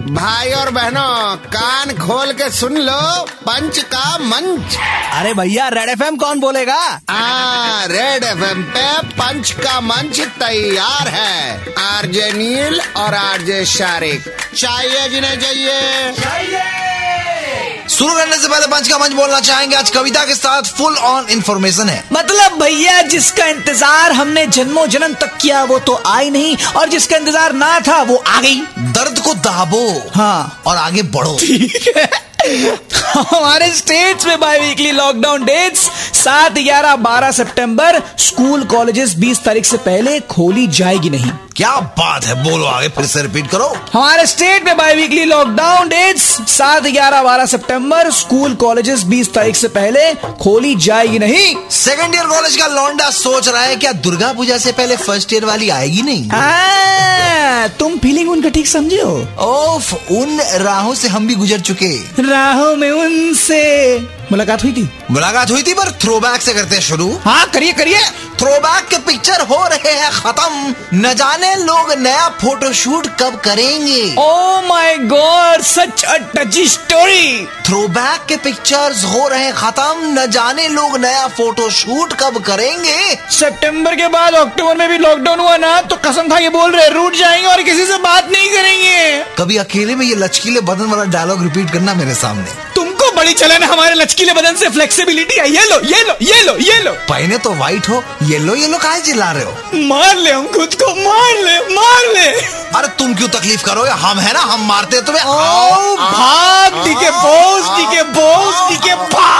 भाई और बहनों कान खोल के सुन लो पंच का मंच। अरे भैया रेड एफएम कौन बोलेगा? आ रेड एफएम पे पंच का मंच तैयार है। आरजे नील और आरजे शारिक। चाहिए जिन्हें चाहिए। शुरू करने से पहले पंच का मंच बोलना चाहेंगे। आज कविता के साथ फुल ऑन इन्फॉर्मेशन है। मतलब भैया जिसका इंतज़ार हमने जन्मों जन्म तक किया वो तो आई नहीं और जिसका इंतज़ार ना था वो आ गई। दर्द को दाबो हाँ। और आगे बढ़ो। हमारे स्टेट्स में बाई वीकली लॉकडाउन डेट्स सात ग्यारह बारह सितंबर स्कूल कॉलेजेस बीस तारीख से पहले खोली जाएगी नहीं। क्या बात है बोलो आगे फिर से रिपीट करो। हमारे स्टेट में बाई वीकली लॉकडाउन डेट्स सात ग्यारह बारह सितंबर स्कूल कॉलेजेस बीस तारीख से पहले खोली जाएगी नहीं। सेकंड ईयर कॉलेज का लौंडा सोच रहा है क्या दुर्गा पूजा से पहले फ़र्स्ट ईयर वाली आएगी नहीं? हाँ, तुम फीलिंग ठीक समझे हो? ओफ उन राहों से हम भी गुजर चुके। राहों में उनसे मुलाकात हुई थी? मुलाकात हुई थी पर थ्रोबैक से करते हैं शुरू। हाँ करिए करिए। थ्रोबैक के पिक्चर हो रहे हैं खत्म। न जाने लोग नया फोटोशूट कब करेंगे। ओ my god such a touchy story throwback के पिक्चर्स हो रहे हैं खत्म। न जाने लोग नया फोटोशूट कब करेंगे। सितंबर के बाद अक्टूबर में भी लॉकडाउन हुआ ना तो कसम खा के बोल रहे रूट जाएँगे और किसी से बात नहीं करेंगे। कभी अकेले में ये लचकीले बदन वाला डायलॉग रिपीट करना मेरे सामने। तुमको बड़ी चलन है हमारे लचकीले बदन से। फ्लेक्सिबिलिटी है ये लो ये लो ये लो ये लो। पहने तो व्हाइट हो येलो येलो काहे चिल्ला रहे हो? मार ले हम खुद को मार ले मार ले। अरे तुम क्यों तकलीफ़ करो हम है ना हम मारते तुम्हें। ओ भाग टीके बोस टीके बोस टीके भाग।